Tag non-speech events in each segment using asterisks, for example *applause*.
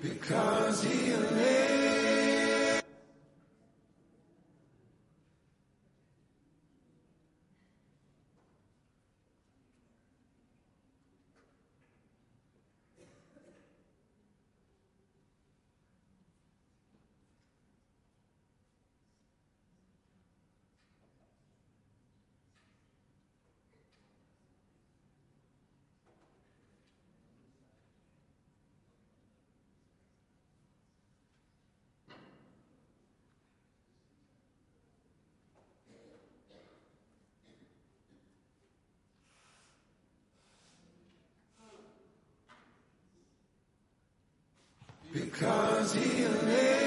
Because he lives. Because he lives,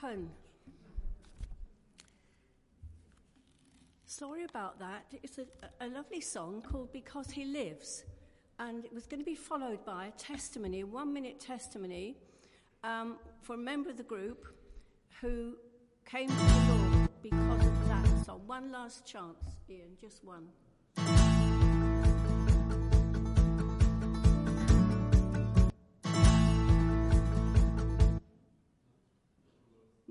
happen. Sorry about that. It's a, a lovely song called Because He Lives. And it was going to be followed by a testimony, a one minute testimony um, for a member of the group who came to the Lord because of that song. One last chance, Ian, just one.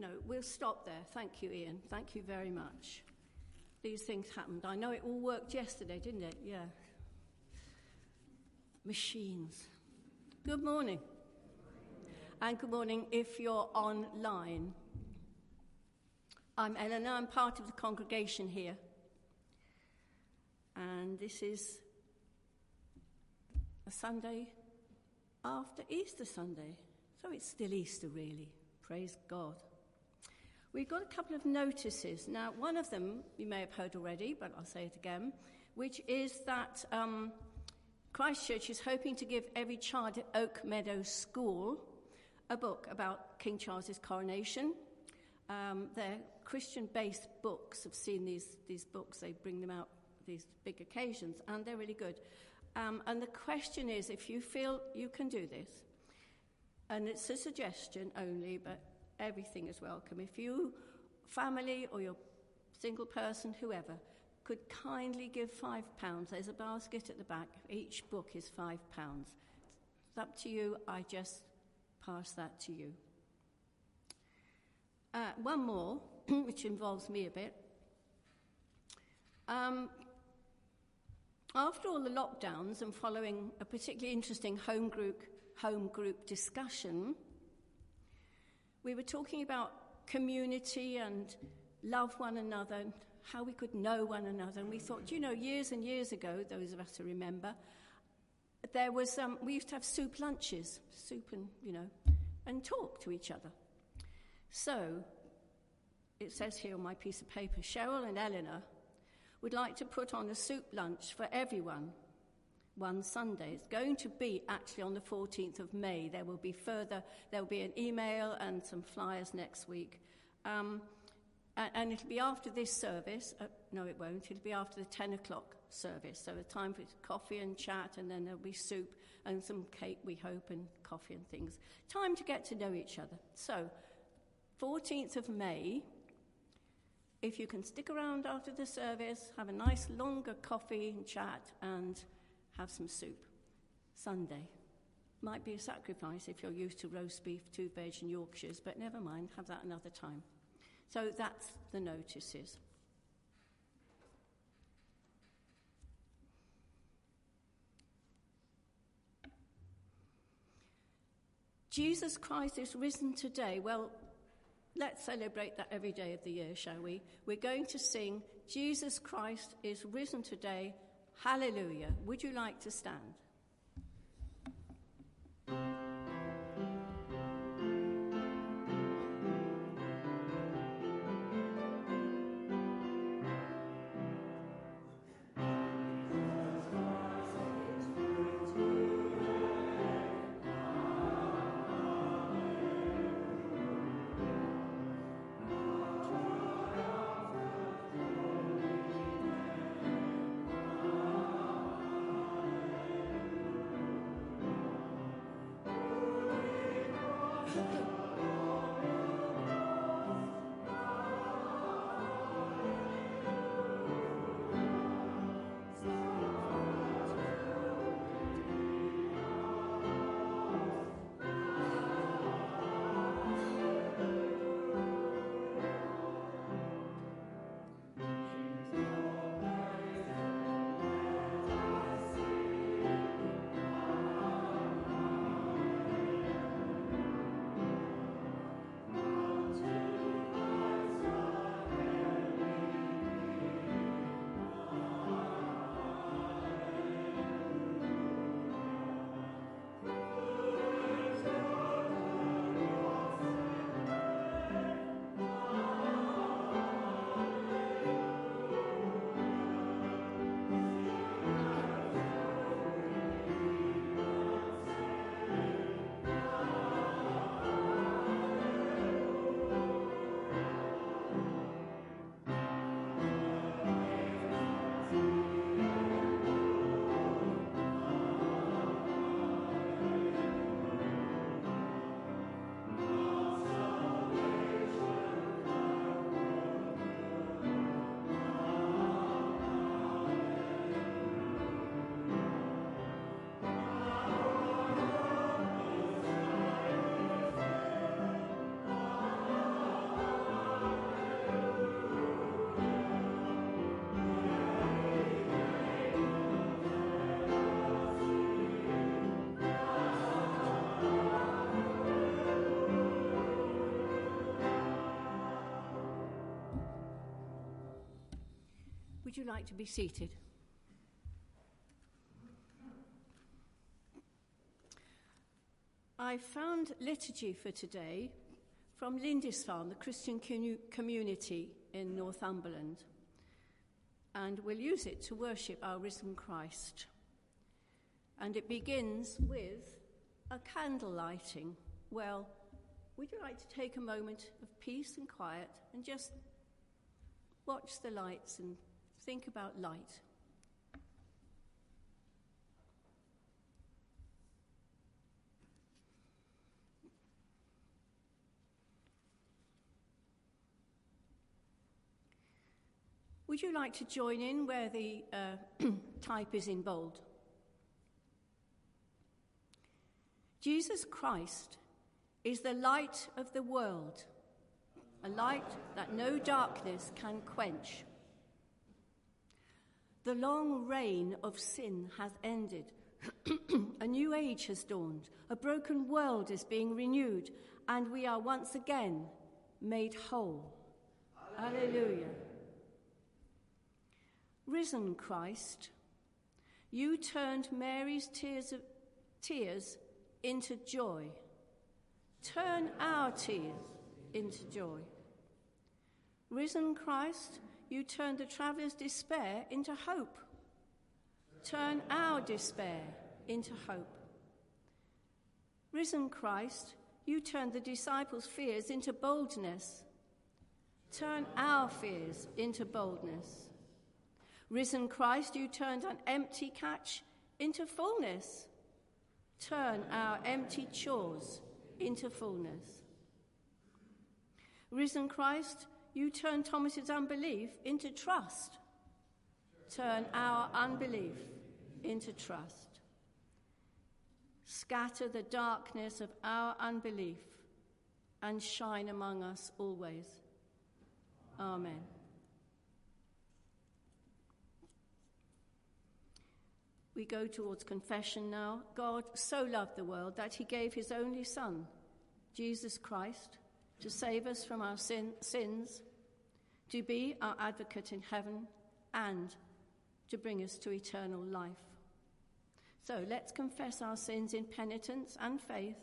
No, we'll stop there. Thank you, Ian. Thank you very much. These things happened. I know it all worked yesterday, didn't it? Yeah. Machines. Good morning. And good morning if you're online. I'm Eleanor. I'm part of the congregation here. And this is a Sunday after Easter Sunday. So it's still Easter, really. Praise God. We've got a couple of notices. Now, one of them you may have heard already, but I'll say it again, which is that um, Christ Church is hoping to give every child at Oak Meadow School a book about King Charles's coronation. Um, they're Christian-based books. I've seen these these books. They bring them out these big occasions, and they're really good. Um, and the question is, if you feel you can do this, and it's a suggestion only, but everything is welcome. If you, family or your single person, whoever, could kindly give five pounds, there's a basket at the back. Each book is five pounds. It's up to you. I just pass that to you. Uh, one more. *clears throat* which involves me a bit. Um, after all the lockdowns and following a particularly interesting home group, home group discussion, we were talking about community and love one another and how we could know one another. And we thought, you know, years and years ago, those of us who remember, there was, um, we used to have soup lunches, soup and, you know, and talk to each other. So, it says here on my piece of paper Cheryl and Eleanor would like to put on a soup lunch for everyone one Sunday. It's going to be actually on the 14th of May. There will be further, there will be an email and some flyers next week. Um, and, and, it'll be after this service. Uh, no, it won't. It'll be after the 10 o'clock service. So a time for coffee and chat, and then there'll be soup and some cake, we hope, and coffee and things. Time to get to know each other. So, 14th of May, if you can stick around after the service, have a nice longer coffee and chat, and have some soup. Sunday. Might be a sacrifice if you're used to roast beef, two veg, and Yorkshires, but never mind, have that another time. So that's the notices. Jesus Christ is risen today. Well, let's celebrate that every day of the year, shall we? We're going to sing, Jesus Christ is risen today. Hallelujah. Would you like to stand? Would you like to be seated? I found liturgy for today from Lindisfarne, the Christian community in Northumberland, and we'll use it to worship our risen Christ. And it begins with a candle lighting. Well, would you like to take a moment of peace and quiet and just watch the lights and Think about light. Would you like to join in where the uh, *clears throat* type is in bold? Jesus Christ is the light of the world. a light that no darkness can quench. The long reign of sin has ended. *clears throat* a new age has dawned. A broken world is being renewed, and we are once again made whole. Alleluia. Risen Christ, you turned Mary's tears, of, tears into joy. Turn our tears into joy. Risen Christ, you turned the traveller's despair into hope. Turn our despair into hope. Risen Christ, you turned the disciples' fears into boldness. Turn our fears into boldness. Risen Christ, you turned an empty catch into fullness. Turn our empty chores into fullness. Risen Christ, you turn Thomas's unbelief into trust. Turn our unbelief into trust. Scatter the darkness of our unbelief and shine among us always. Amen. We go towards confession now. God so loved the world that he gave his only Son, Jesus Christ to save us from our sin, sins, to be our advocate in heaven, and to bring us to eternal life. So let's confess our sins in penitence and faith,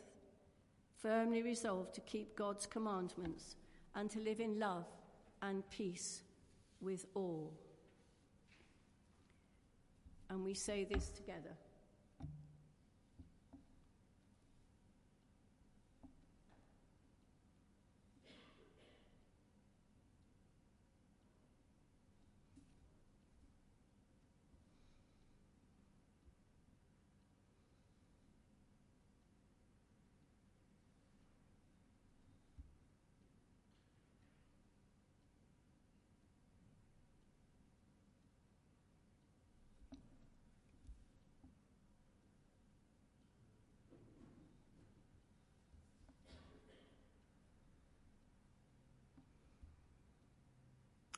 firmly resolved to keep God's commandments and to live in love and peace with all. And we say this together.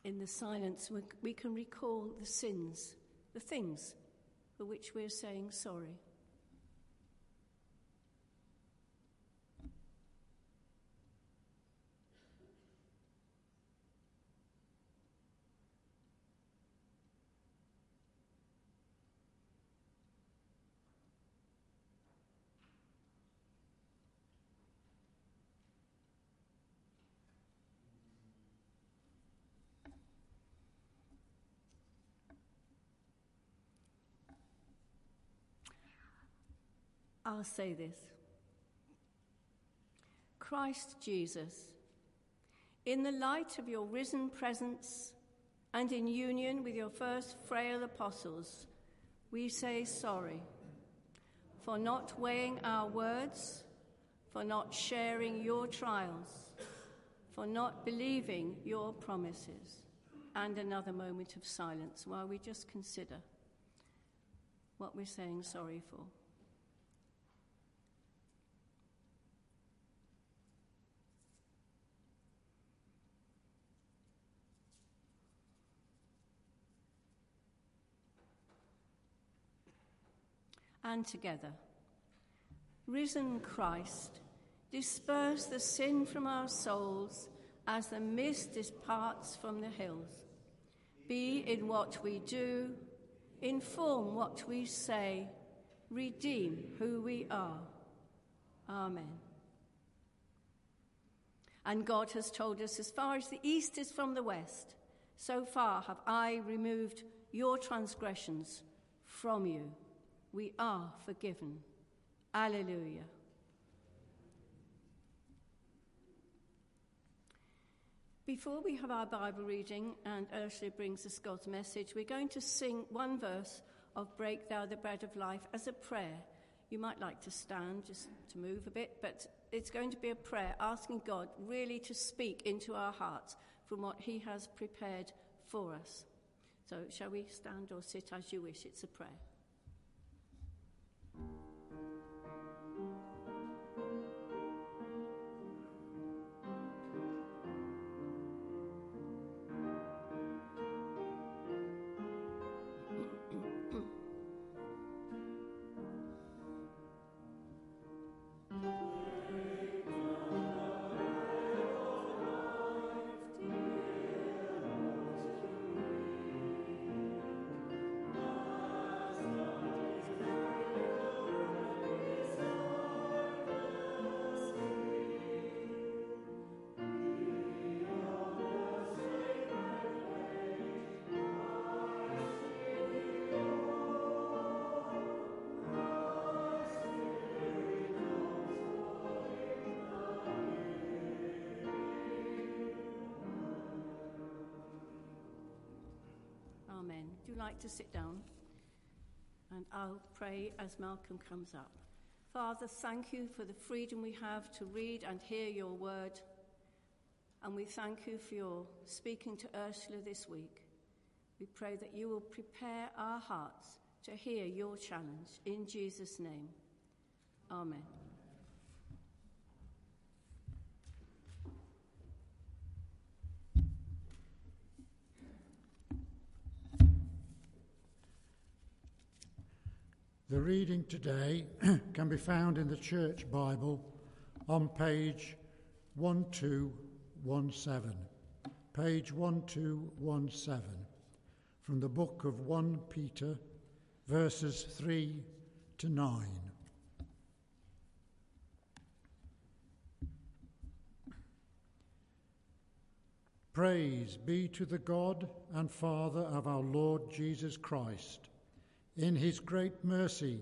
In the silence, we can recall the sins, the things for which we're saying sorry. I'll say this Christ Jesus, in the light of your risen presence and in union with your first frail apostles, we say sorry for not weighing our words, for not sharing your trials, for not believing your promises. And another moment of silence while we just consider what we're saying sorry for. And together. Risen Christ, disperse the sin from our souls as the mist departs from the hills. Be in what we do, inform what we say, redeem who we are. Amen. And God has told us, as far as the east is from the west, so far have I removed your transgressions from you we are forgiven. Alleluia. Before we have our Bible reading and Ursula brings us God's message, we're going to sing one verse of Break Thou the Bread of Life as a prayer. You might like to stand just to move a bit, but it's going to be a prayer asking God really to speak into our hearts from what He has prepared for us. So, shall we stand or sit as you wish? It's a prayer. You like to sit down? And I'll pray as Malcolm comes up. Father, thank you for the freedom we have to read and hear your word. And we thank you for your speaking to Ursula this week. We pray that you will prepare our hearts to hear your challenge. In Jesus' name, Amen. The reading today *clears throat* can be found in the Church Bible on page 1217. Page 1217 from the book of 1 Peter, verses 3 to 9. Praise be to the God and Father of our Lord Jesus Christ. In his great mercy,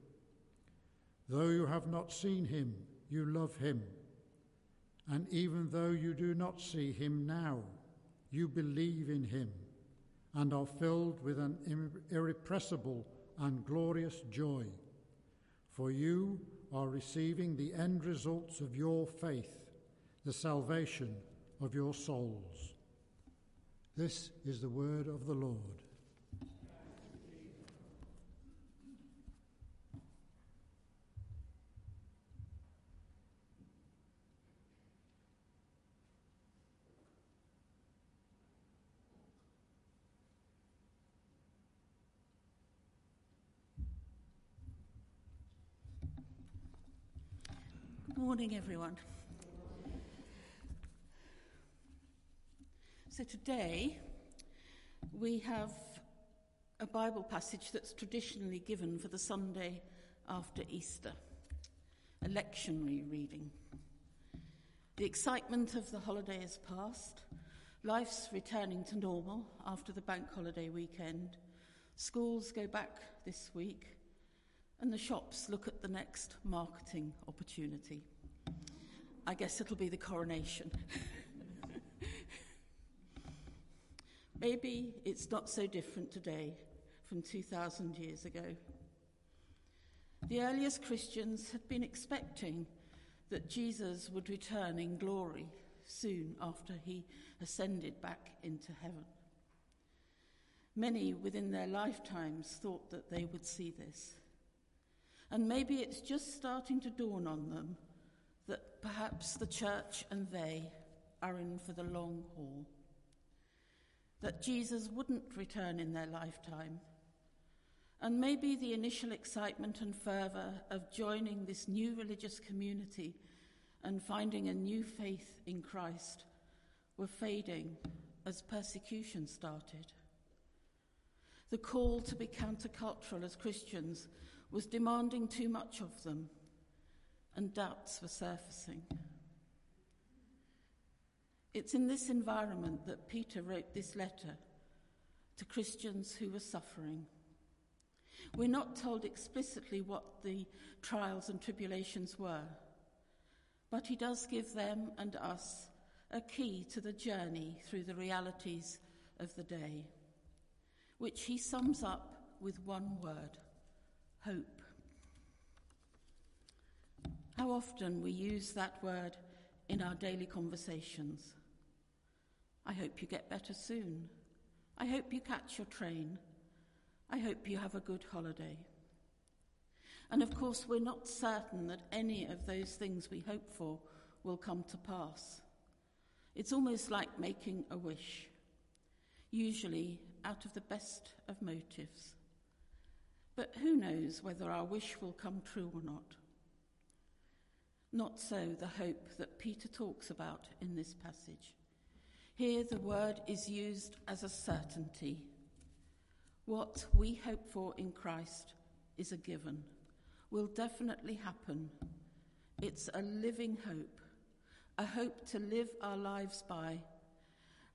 Though you have not seen him, you love him. And even though you do not see him now, you believe in him and are filled with an irrepressible and glorious joy. For you are receiving the end results of your faith, the salvation of your souls. This is the word of the Lord. Morning, everyone. So, today we have a Bible passage that's traditionally given for the Sunday after Easter, a lectionary reading. The excitement of the holiday is past, life's returning to normal after the bank holiday weekend, schools go back this week, and the shops look at the next marketing opportunity. I guess it'll be the coronation. *laughs* Maybe it's not so different today from 2,000 years ago. The earliest Christians had been expecting that Jesus would return in glory soon after he ascended back into heaven. Many within their lifetimes thought that they would see this. And maybe it's just starting to dawn on them that perhaps the church and they are in for the long haul. That Jesus wouldn't return in their lifetime. And maybe the initial excitement and fervour of joining this new religious community and finding a new faith in Christ were fading as persecution started. The call to be countercultural as Christians was demanding too much of them, and doubts were surfacing. It's in this environment that Peter wrote this letter to Christians who were suffering. We're not told explicitly what the trials and tribulations were, but he does give them and us a key to the journey through the realities of the day, which he sums up with one word hope. How often we use that word in our daily conversations. I hope you get better soon. I hope you catch your train. I hope you have a good holiday. And of course, we're not certain that any of those things we hope for will come to pass. It's almost like making a wish, usually out of the best of motives. But who knows whether our wish will come true or not? Not so the hope that Peter talks about in this passage. Here, the word is used as a certainty. What we hope for in Christ is a given, will definitely happen. It's a living hope, a hope to live our lives by,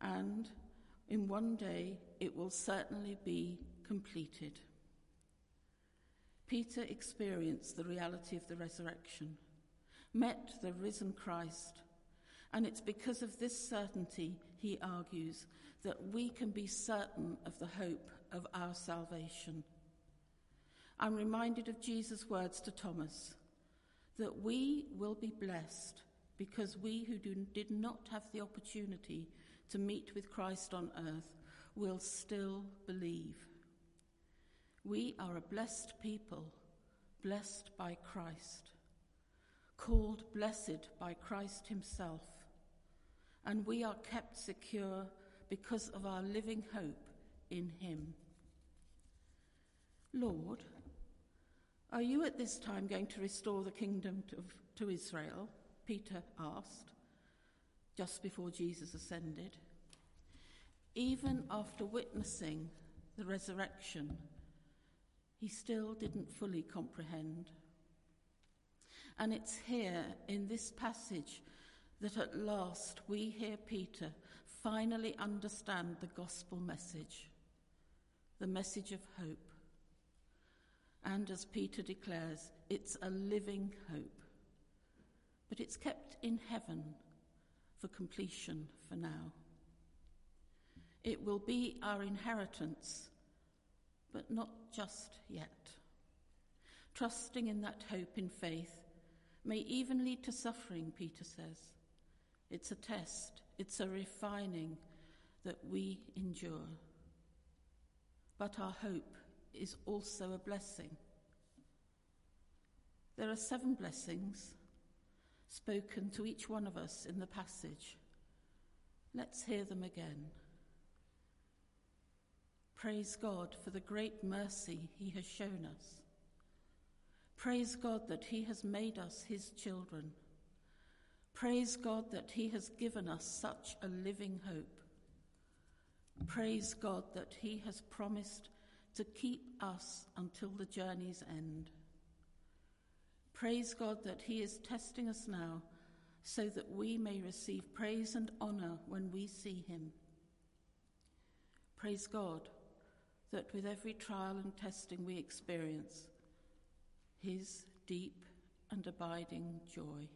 and in one day it will certainly be completed. Peter experienced the reality of the resurrection met the risen Christ. And it's because of this certainty, he argues, that we can be certain of the hope of our salvation. I'm reminded of Jesus' words to Thomas that we will be blessed because we who do, did not have the opportunity to meet with Christ on earth will still believe. We are a blessed people, blessed by Christ called blessed by Christ Himself, and we are kept secure because of our living hope in Him. Lord, are you at this time going to restore the kingdom to, to Israel? Peter asked, just before Jesus ascended. Even after witnessing the resurrection, he still didn't fully comprehend. And it's here in this passage that at last we hear Peter finally understand the gospel message, the message of hope. And as Peter declares, it's a living hope. But it's kept in heaven for completion for now. It will be our inheritance, but not just yet. Trusting in that hope in faith may even lead to suffering, Peter says. It's a test, it's a refining that we endure. But our hope is also a blessing. There are seven blessings spoken to each one of us in the passage. Let's hear them again. Praise God for the great mercy He has shown us. Praise God that He has made us His children. Praise God that He has given us such a living hope. Praise God that He has promised to keep us until the journey's end. Praise God that He is testing us now so that we may receive praise and honour when we see Him. Praise God that with every trial and testing we experience, his deep and abiding joy.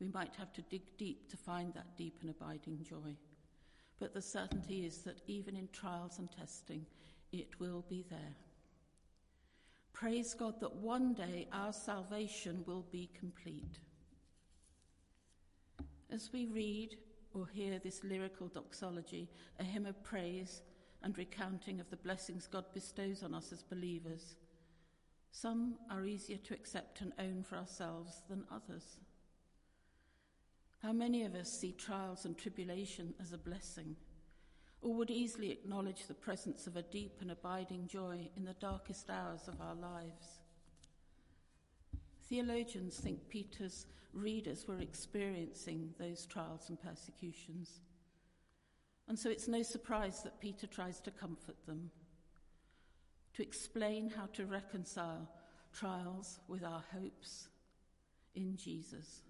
We might have to dig deep to find that deep and abiding joy, but the certainty is that even in trials and testing, it will be there. Praise God that one day our salvation will be complete. As we read or hear this lyrical doxology, a hymn of praise and recounting of the blessings God bestows on us as believers, some are easier to accept and own for ourselves than others. How many of us see trials and tribulation as a blessing, or would easily acknowledge the presence of a deep and abiding joy in the darkest hours of our lives? Theologians think Peter's readers were experiencing those trials and persecutions. And so it's no surprise that Peter tries to comfort them to explain how to reconcile trials with our hopes in Jesus,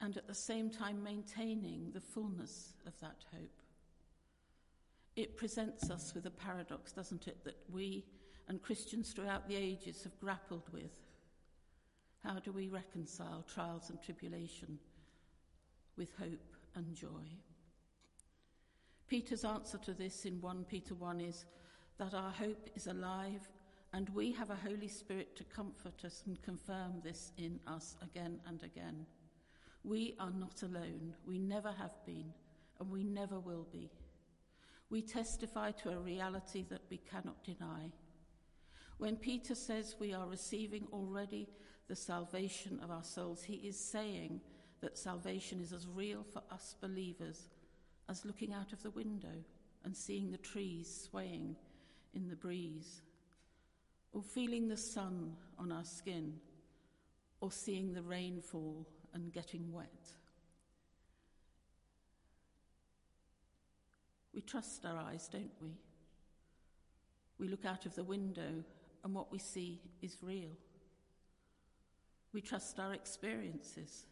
and at the same time maintaining the fullness of that hope. It presents us with a paradox, doesn't it, that we and Christians throughout the ages have grappled with. How do we reconcile trials and tribulation with hope and joy? Peter's answer to this in 1 Peter 1 is that our hope is alive and we have a Holy Spirit to comfort us and confirm this in us again and again. We are not alone. We never have been, and we never will be. We testify to a reality that we cannot deny. When Peter says we are receiving already the salvation of our souls, he is saying that salvation is as real for us believers as looking out of the window and seeing the trees swaying in the breeze, or feeling the sun on our skin, or seeing the rain fall and getting wet. We trust our eyes, don't we? We look out of the window and what we see is real. We trust our experiences.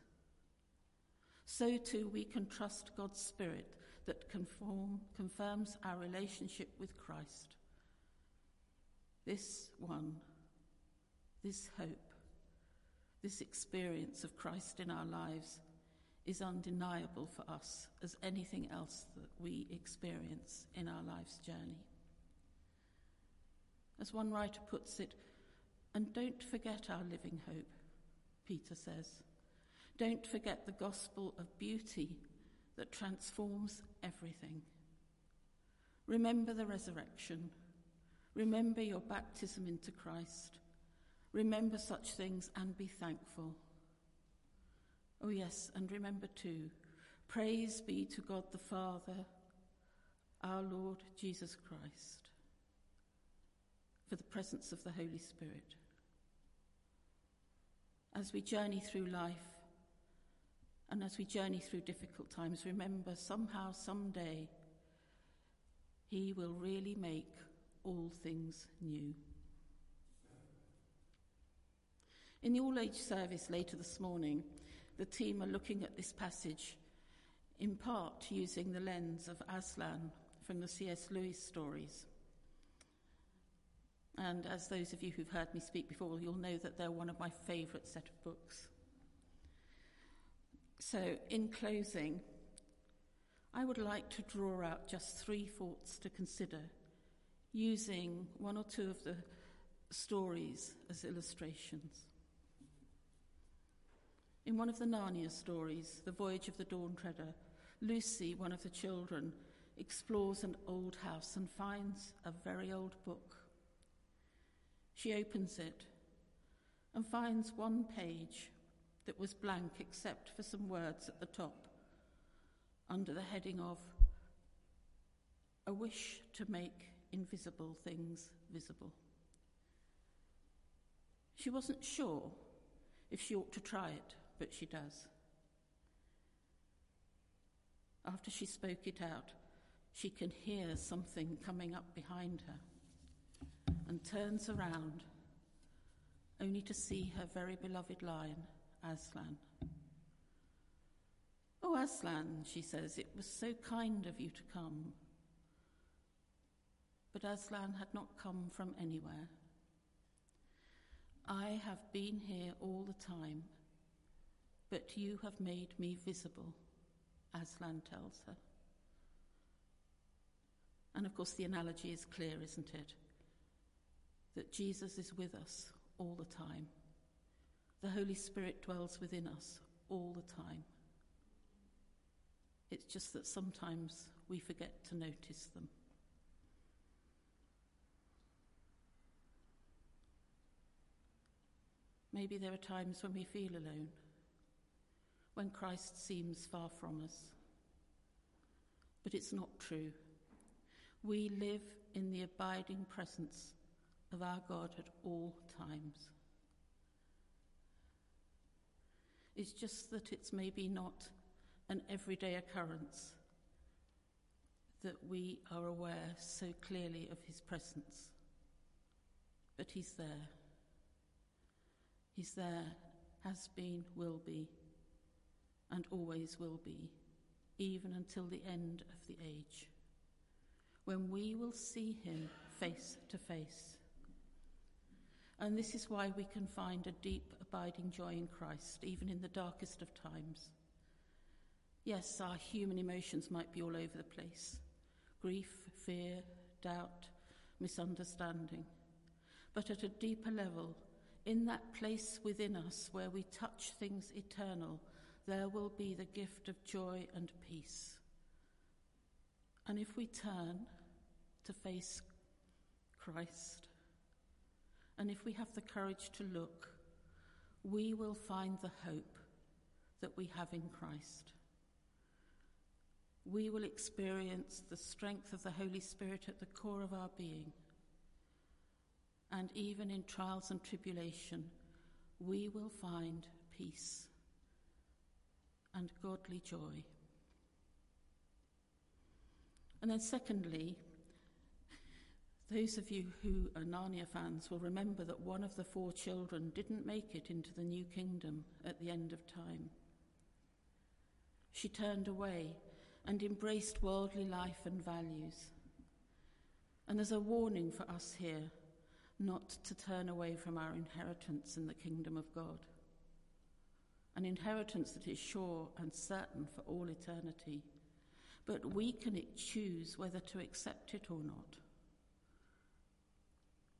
So too we can trust God's Spirit that conform, confirms our relationship with Christ. This one, this hope, this experience of Christ in our lives is undeniable for us as anything else that we experience in our life's journey. As one writer puts it, and don't forget our living hope, Peter says. Don't forget the gospel of beauty that transforms everything. Remember the resurrection. Remember your baptism into Christ. Remember such things and be thankful. Oh, yes, and remember too praise be to God the Father, our Lord Jesus Christ, for the presence of the Holy Spirit. As we journey through life and as we journey through difficult times, remember somehow, someday, He will really make all things new. In the all age service later this morning, the team are looking at this passage in part using the lens of Aslan from the C.S. Lewis stories. And as those of you who've heard me speak before, you'll know that they're one of my favourite set of books. So, in closing, I would like to draw out just three thoughts to consider using one or two of the stories as illustrations. In one of the Narnia stories, The Voyage of the Dawn Treader, Lucy, one of the children, explores an old house and finds a very old book. She opens it and finds one page that was blank except for some words at the top under the heading of A Wish to Make Invisible Things Visible. She wasn't sure if she ought to try it but she does. After she spoke it out, she can hear something coming up behind her and turns around, only to see her very beloved lion, Aslan. Oh, Aslan, she says, it was so kind of you to come. But Aslan had not come from anywhere. I have been here all the time but you have made me visible, Aslan tells her. And of course, the analogy is clear, isn't it? That Jesus is with us all the time. The Holy Spirit dwells within us all the time. It's just that sometimes we forget to notice them. Maybe there are times when we feel alone when Christ seems far from us. But it's not true. We live in the abiding presence of our God at all times. It's just that it's maybe not an everyday occurrence that we are aware so clearly of his presence. But he's there. He's there, has been, will be and always will be, even until the end of the age, when we will see him face to face. And this is why we can find a deep, abiding joy in Christ, even in the darkest of times. Yes, our human emotions might be all over the place grief, fear, doubt, misunderstanding. But at a deeper level, in that place within us where we touch things eternal there will be the gift of joy and peace. And if we turn to face Christ, and if we have the courage to look, we will find the hope that we have in Christ. We will experience the strength of the Holy Spirit at the core of our being. And even in trials and tribulation, we will find peace and godly joy. And then, secondly, those of you who are Narnia fans will remember that one of the four children didn't make it into the new kingdom at the end of time. She turned away and embraced worldly life and values. And there's a warning for us here not to turn away from our inheritance in the kingdom of God. An inheritance that is sure and certain for all eternity but we can choose whether to accept it or not.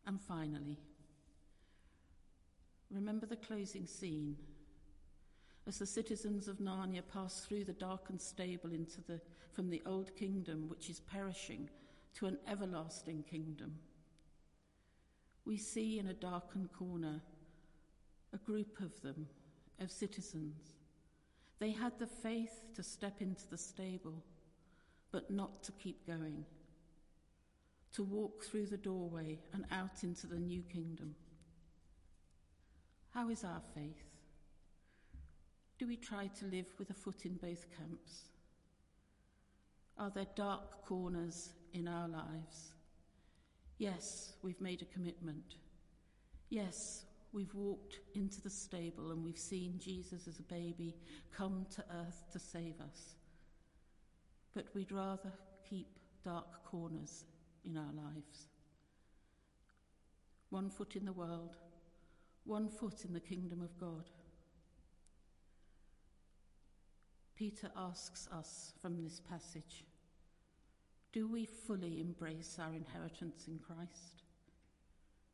And finally, remember the closing scene as the citizens of Narnia pass through the darkened stable into the, from the old kingdom, which is perishing, to an everlasting kingdom. We see in a darkened corner a group of them, of citizens. They had the faith to step into the stable but not to keep going, to walk through the doorway and out into the new kingdom. How is our faith? Do we try to live with a foot in both camps? Are there dark corners in our lives? Yes, we've made a commitment. Yes, we've walked into the stable and we've seen Jesus as a baby come to earth to save us but we'd rather keep dark corners in our lives. One foot in the world, one foot in the kingdom of God. Peter asks us from this passage Do we fully embrace our inheritance in Christ,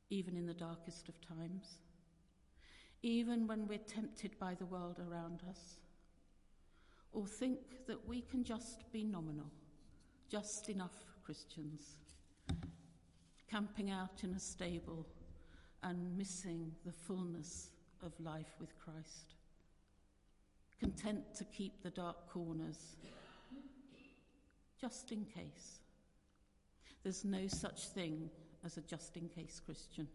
even in the darkest of times? Even when we're tempted by the world around us? or think that we can just be nominal, just enough Christians, camping out in a stable and missing the fullness of life with Christ, content to keep the dark corners, just in case. There's no such thing as a just in case Christian.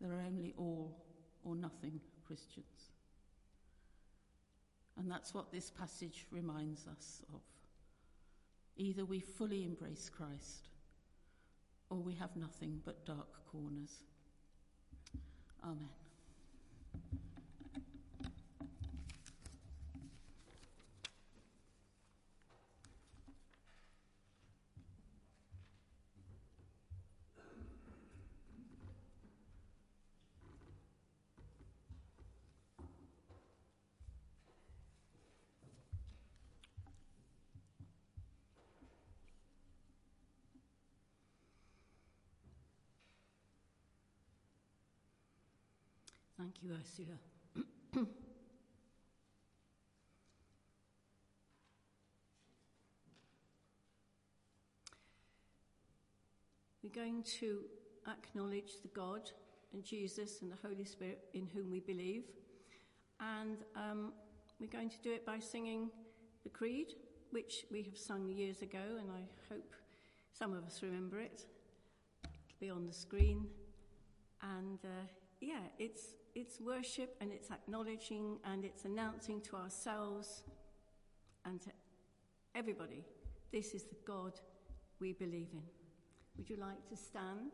There are only all or nothing Christians. And that's what this passage reminds us of. Either we fully embrace Christ, or we have nothing but dark corners. Amen. Thank you, Ursula. We're going to acknowledge the God and Jesus and the Holy Spirit in whom we believe. And um, we're going to do it by singing the Creed, which we have sung years ago, and I hope some of us remember it. It'll be on the screen. And uh, yeah, it's it's worship and it's acknowledging and it's announcing to ourselves and to everybody this is the God we believe in. Would you like to stand?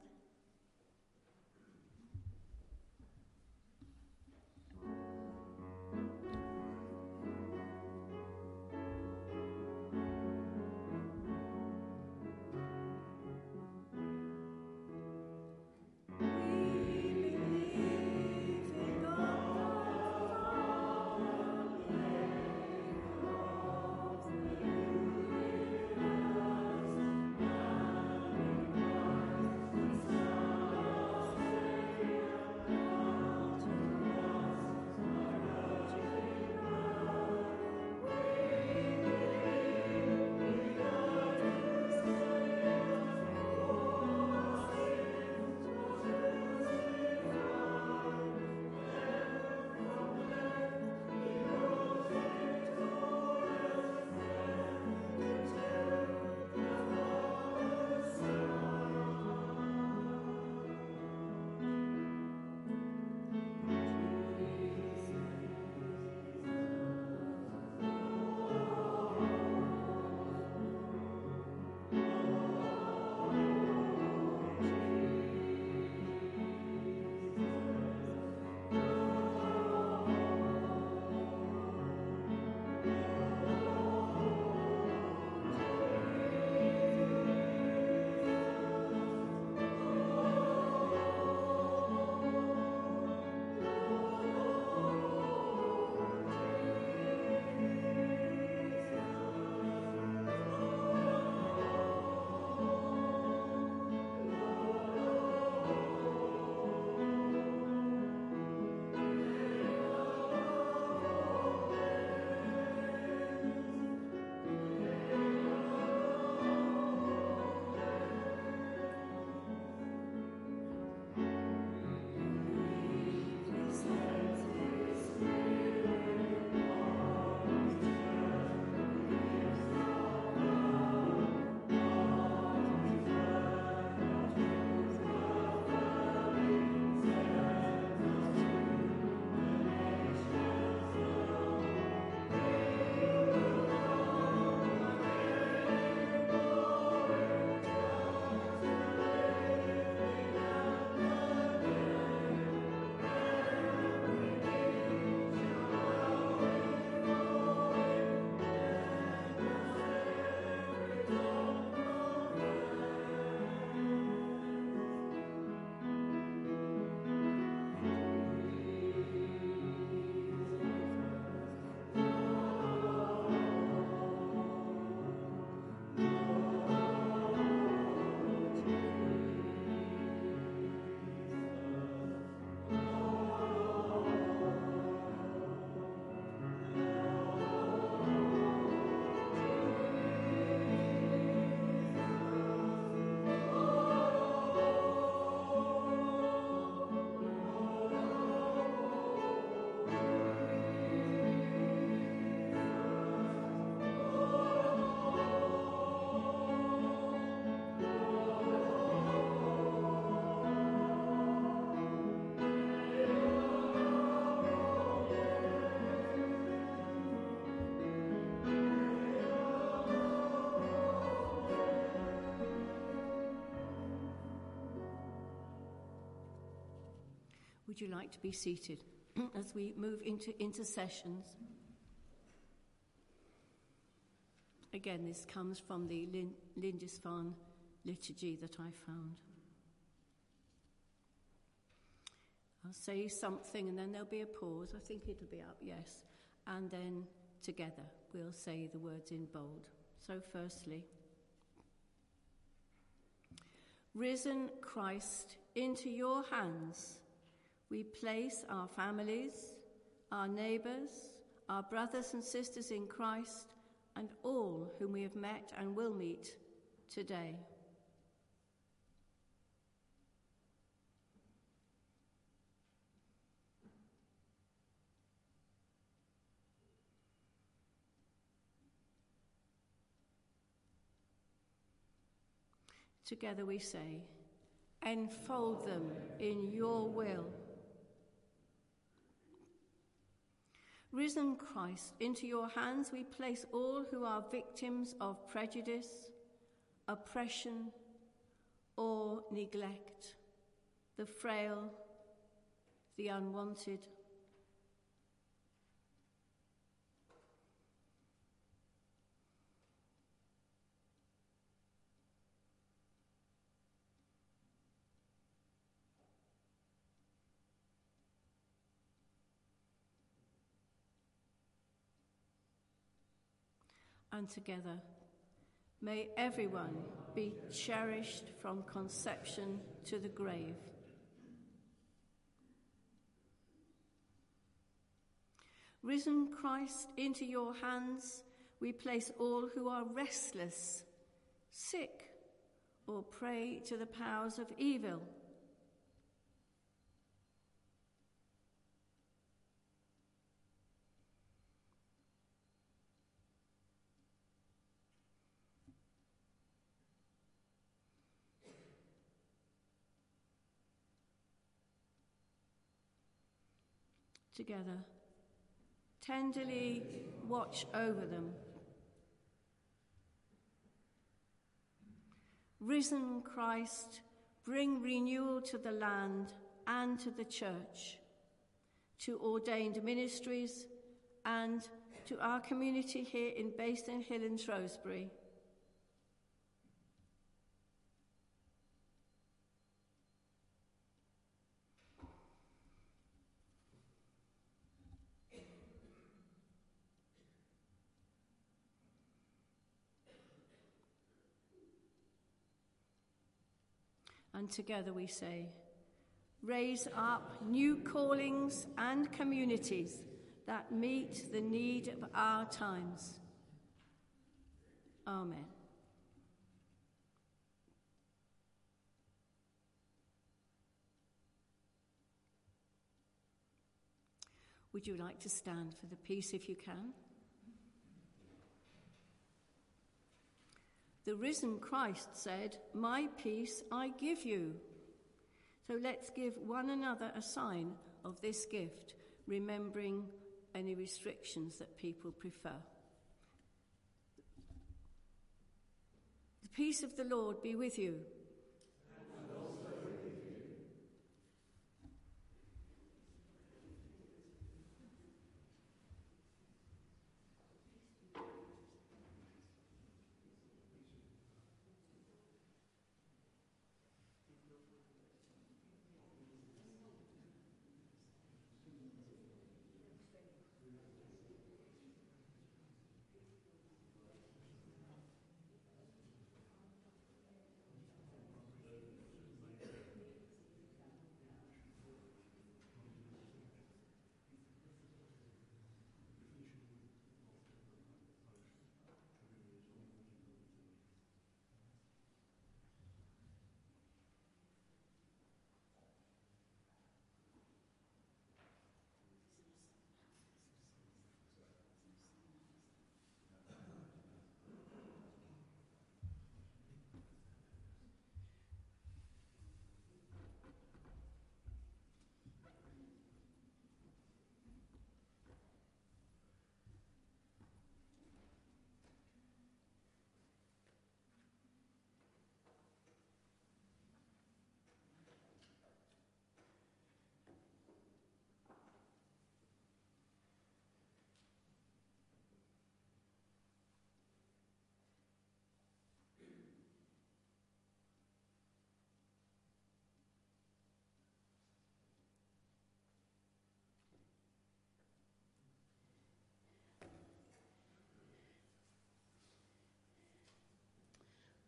Would you like to be seated mm. as we move into intercessions? Again, this comes from the Lindisfarne liturgy that I found. I'll say something and then there'll be a pause. I think it'll be up, yes. And then together we'll say the words in bold. So, firstly, Risen Christ, into your hands we place our families, our neighbours, our brothers and sisters in Christ, and all whom we have met and will meet today. Together we say, enfold them in your will. Risen Christ, into your hands we place all who are victims of prejudice, oppression, or neglect, the frail, the unwanted. And together. May everyone be cherished from conception to the grave. Risen Christ, into your hands we place all who are restless, sick, or prey to the powers of evil. Together. Tenderly watch over them. Risen Christ, bring renewal to the land and to the church, to ordained ministries, and to our community here in Bayston Hill and Shrewsbury. Together we say, raise up new callings and communities that meet the need of our times. Amen. Would you like to stand for the peace if you can? The risen Christ said, My peace I give you. So let's give one another a sign of this gift, remembering any restrictions that people prefer. The peace of the Lord be with you.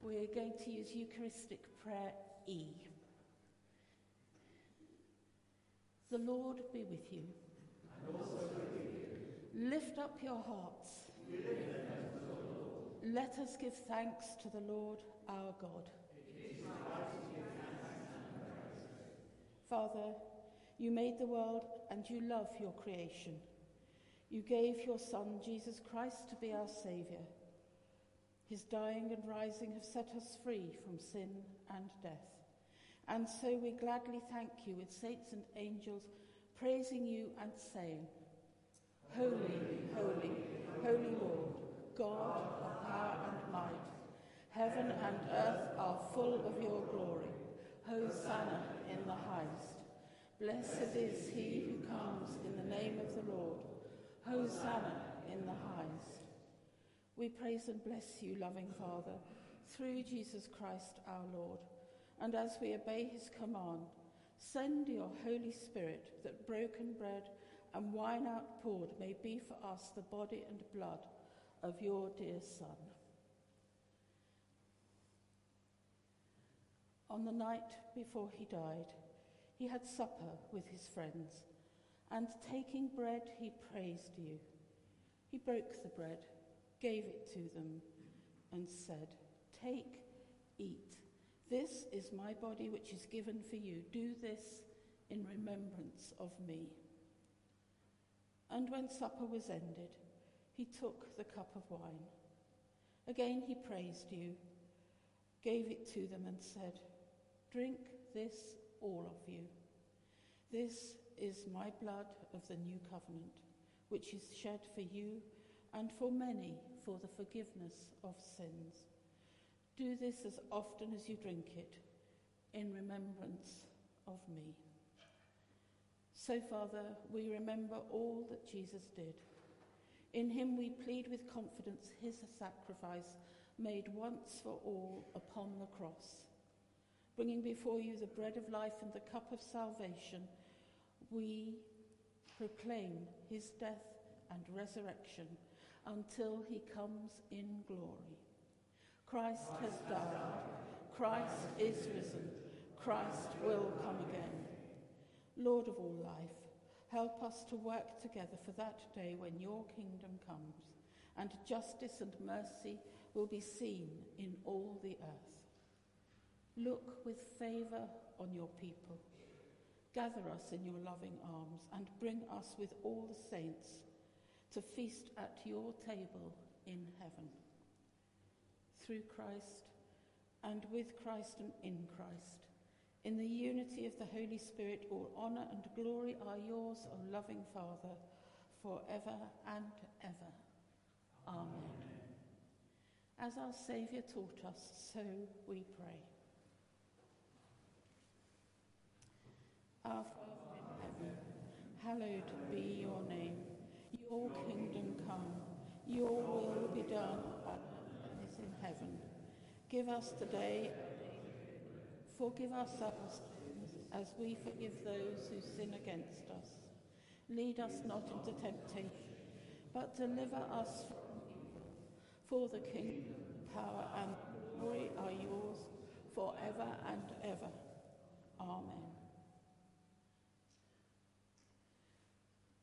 We're going to use Eucharistic Prayer E. The Lord be with you. Lift up your hearts. Let us give thanks to the Lord our God. Father, you made the world and you love your creation. You gave your Son, Jesus Christ, to be our Saviour. His dying and rising have set us free from sin and death. And so we gladly thank you with saints and angels, praising you and saying, Holy, holy, holy Lord, God of power and might. Heaven and earth are full of your glory. Hosanna in the highest. Blessed is he who comes in the name of the Lord. Hosanna in the highest. We praise and bless you, loving Father, through Jesus Christ our Lord. And as we obey his command, send your Holy Spirit that broken bread and wine outpoured may be for us the body and blood of your dear Son. On the night before he died, he had supper with his friends, and taking bread, he praised you. He broke the bread gave it to them, and said, Take, eat. This is my body which is given for you. Do this in remembrance of me. And when supper was ended, he took the cup of wine. Again he praised you, gave it to them, and said, Drink this, all of you. This is my blood of the new covenant, which is shed for you and for many for the forgiveness of sins. Do this as often as you drink it in remembrance of me. So, Father, we remember all that Jesus did. In him we plead with confidence his sacrifice made once for all upon the cross. Bringing before you the bread of life and the cup of salvation, we proclaim his death and resurrection until he comes in glory. Christ has died. Christ is risen. Christ will come again. Lord of all life, help us to work together for that day when your kingdom comes and justice and mercy will be seen in all the earth. Look with favour on your people. Gather us in your loving arms and bring us with all the saints to feast at your table in heaven. Through Christ and with Christ and in Christ, in the unity of the Holy Spirit, all honour and glory are yours, O loving Father, forever and ever. Amen. As our Saviour taught us, so we pray. Our Father in heaven, hallowed be your name. Your kingdom come, your will be done on earth as in heaven. Give us today, forgive us our sins as we forgive those who sin against us. Lead us not into temptation, but deliver us from evil. For the kingdom, power, and glory are yours forever and ever. Amen.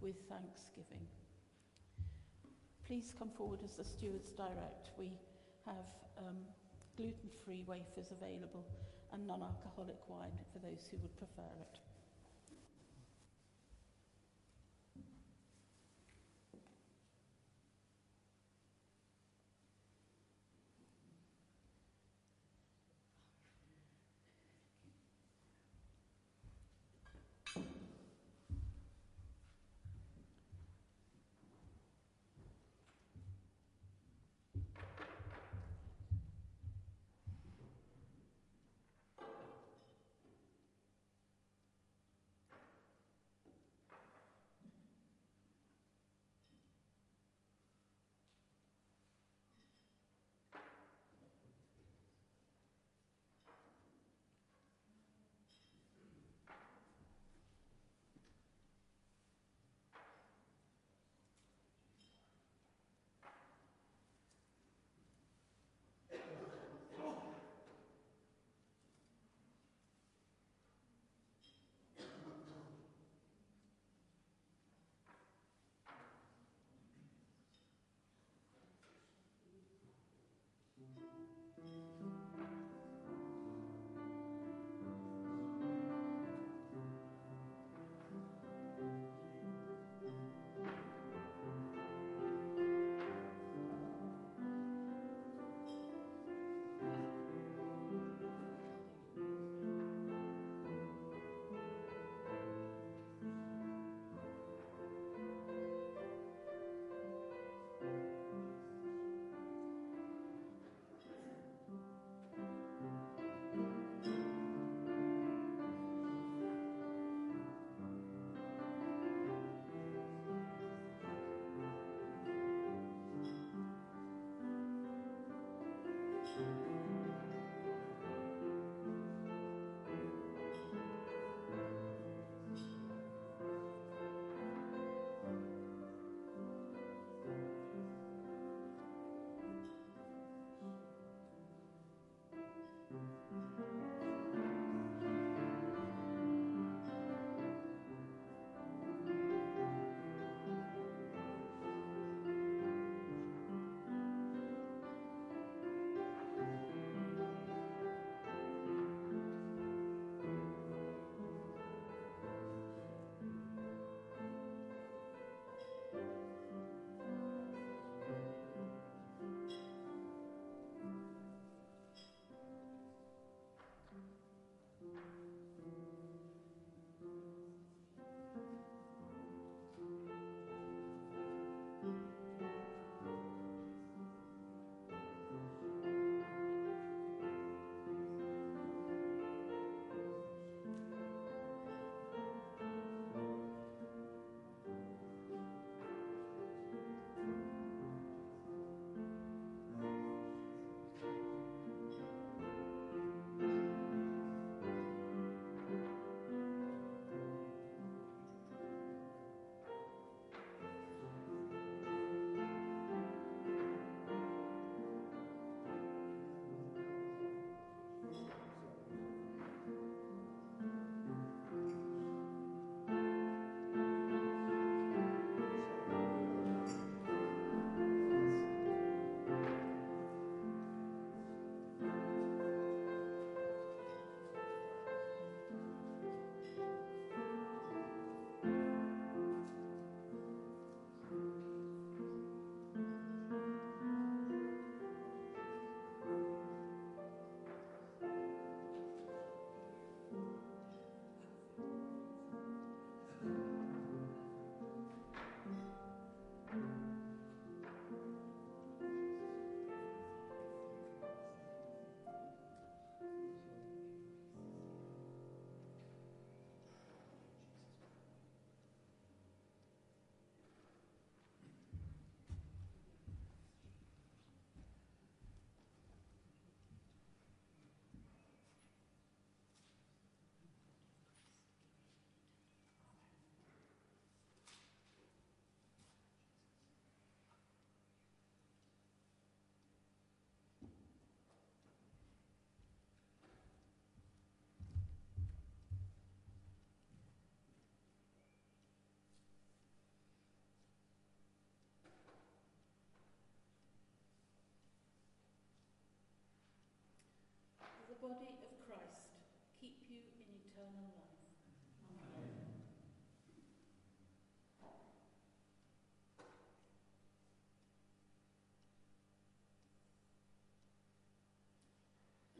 with thanksgiving. Please come forward as the stewards direct. We have um, gluten-free wafers available and non-alcoholic wine for those who would prefer it.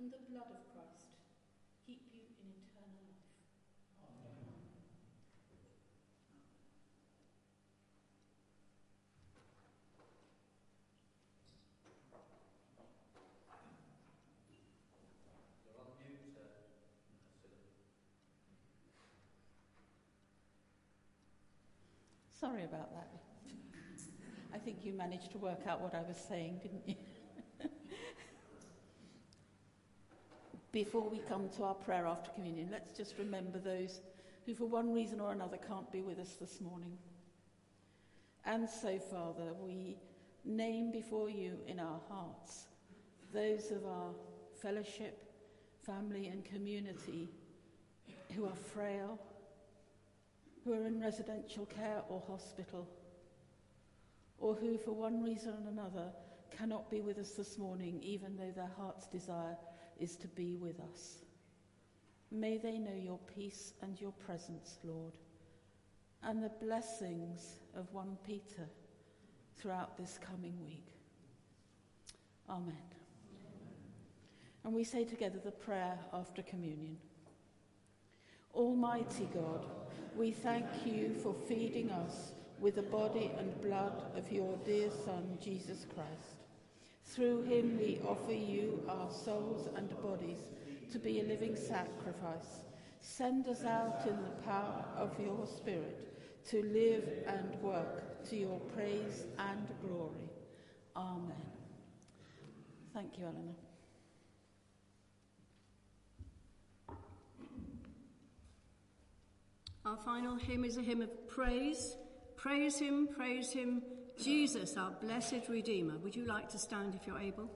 And the blood of Christ keep you in eternal life. Sorry about that. I think you managed to work out what I was saying, didn't you? Before we come to our prayer after communion, let's just remember those who, for one reason or another, can't be with us this morning. And so, Father, we name before you in our hearts those of our fellowship, family, and community who are frail, who are in residential care or hospital, or who, for one reason or another, cannot be with us this morning, even though their heart's desire is to be with us. May they know your peace and your presence, Lord, and the blessings of 1 Peter throughout this coming week. Amen. And we say together the prayer after communion. Almighty God, we thank you for feeding us with the body and blood of your dear Son, Jesus Christ. Through him we offer you our souls and bodies to be a living sacrifice. Send us out in the power of your Spirit to live and work to your praise and glory. Amen. Thank you, Eleanor. Our final hymn is a hymn of praise. Praise him, praise him, Jesus, our blessed Redeemer. Would you like to stand if you're able?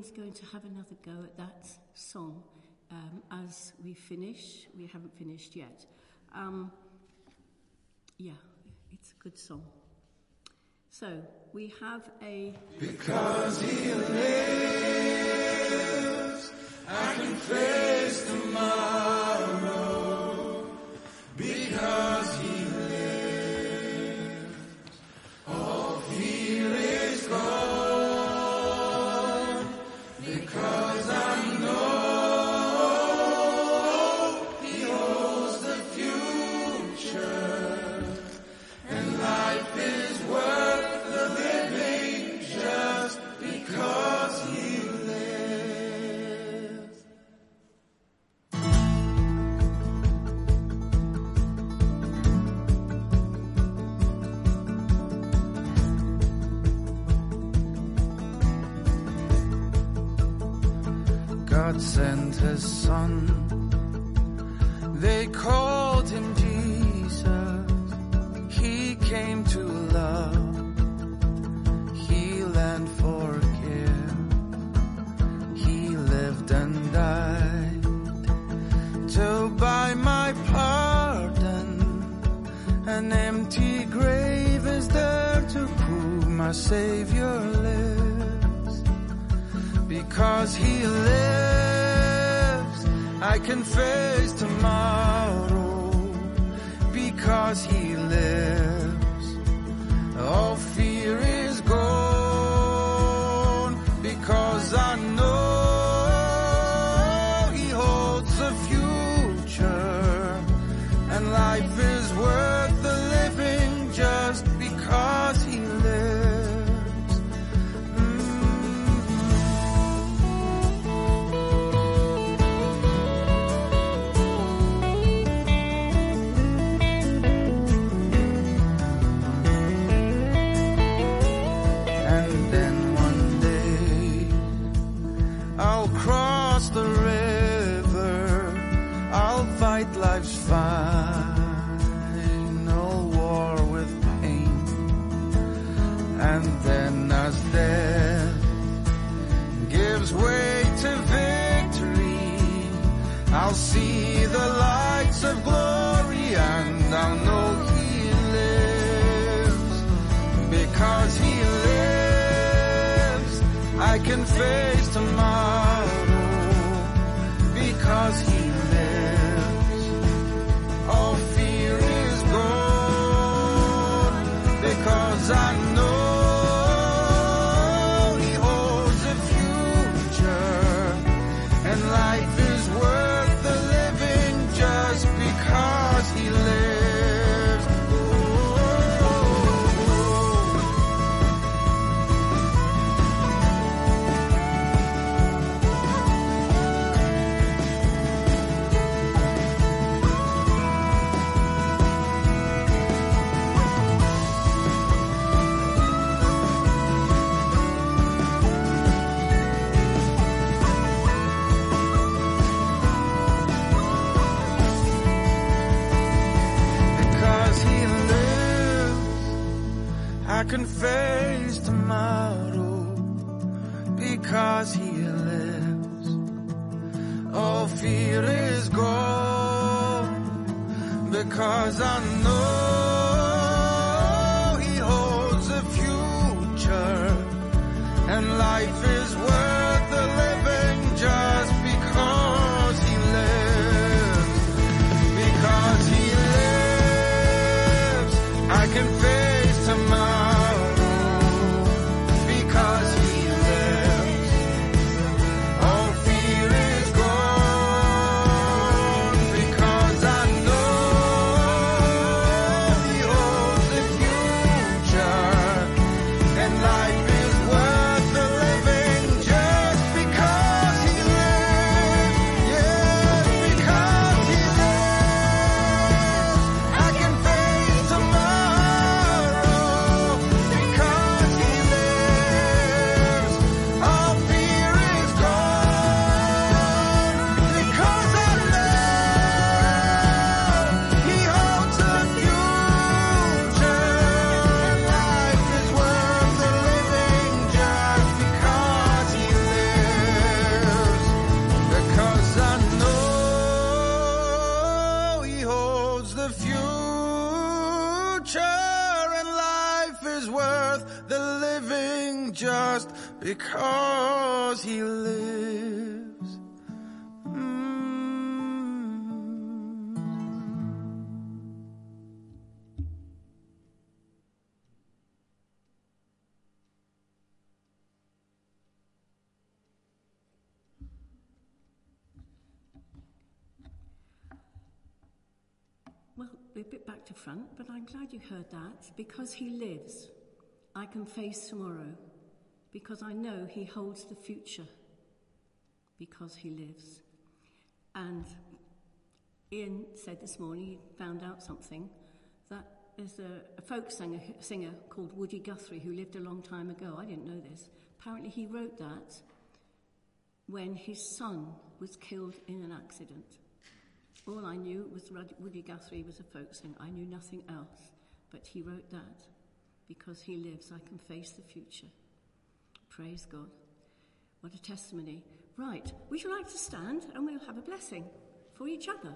Ian's going to have another go at that song um, as we finish. We haven't finished yet. Um, yeah, it's a good song. So we have a. Because he lives, I can face tomorrow. gives way to victory, I'll see the lights of glory and I'll know He lives. Because He lives, I can face tomorrow. Because He lives, all fear is gone. Because I face tomorrow because he lives. All fear is gone because I know because he lives. Mm. Well, we're a bit back to front, but I'm glad you heard that. Because he lives, I can face tomorrow. Because I know he holds the future. Because he lives. And Ian said this morning he found out something that there's a, a folk singer, singer called Woody Guthrie who lived a long time ago. I didn't know this. Apparently, he wrote that when his son was killed in an accident. All I knew was Woody Guthrie was a folk singer. I knew nothing else. But he wrote that because he lives, I can face the future. Praise God. What a testimony. Right, would you like to stand and we'll have a blessing for each other?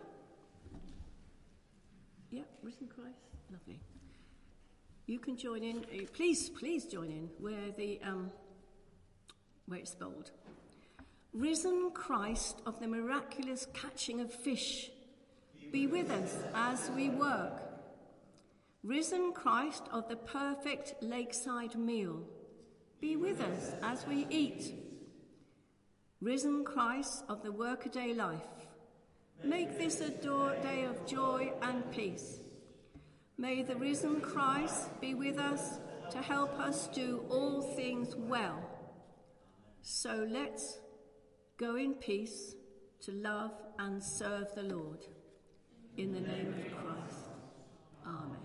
Yep, risen Christ. Lovely. You can join in. uh, Please, please join in where the um, where it's bold. Risen Christ of the miraculous catching of fish, be with us as we work. Risen Christ of the perfect lakeside meal, be with us as we eat. Risen Christ of the workaday life, make this a day of joy and peace. May the risen Christ be with us to help us do all things well. So let's go in peace to love and serve the Lord. In the name of Christ. Amen.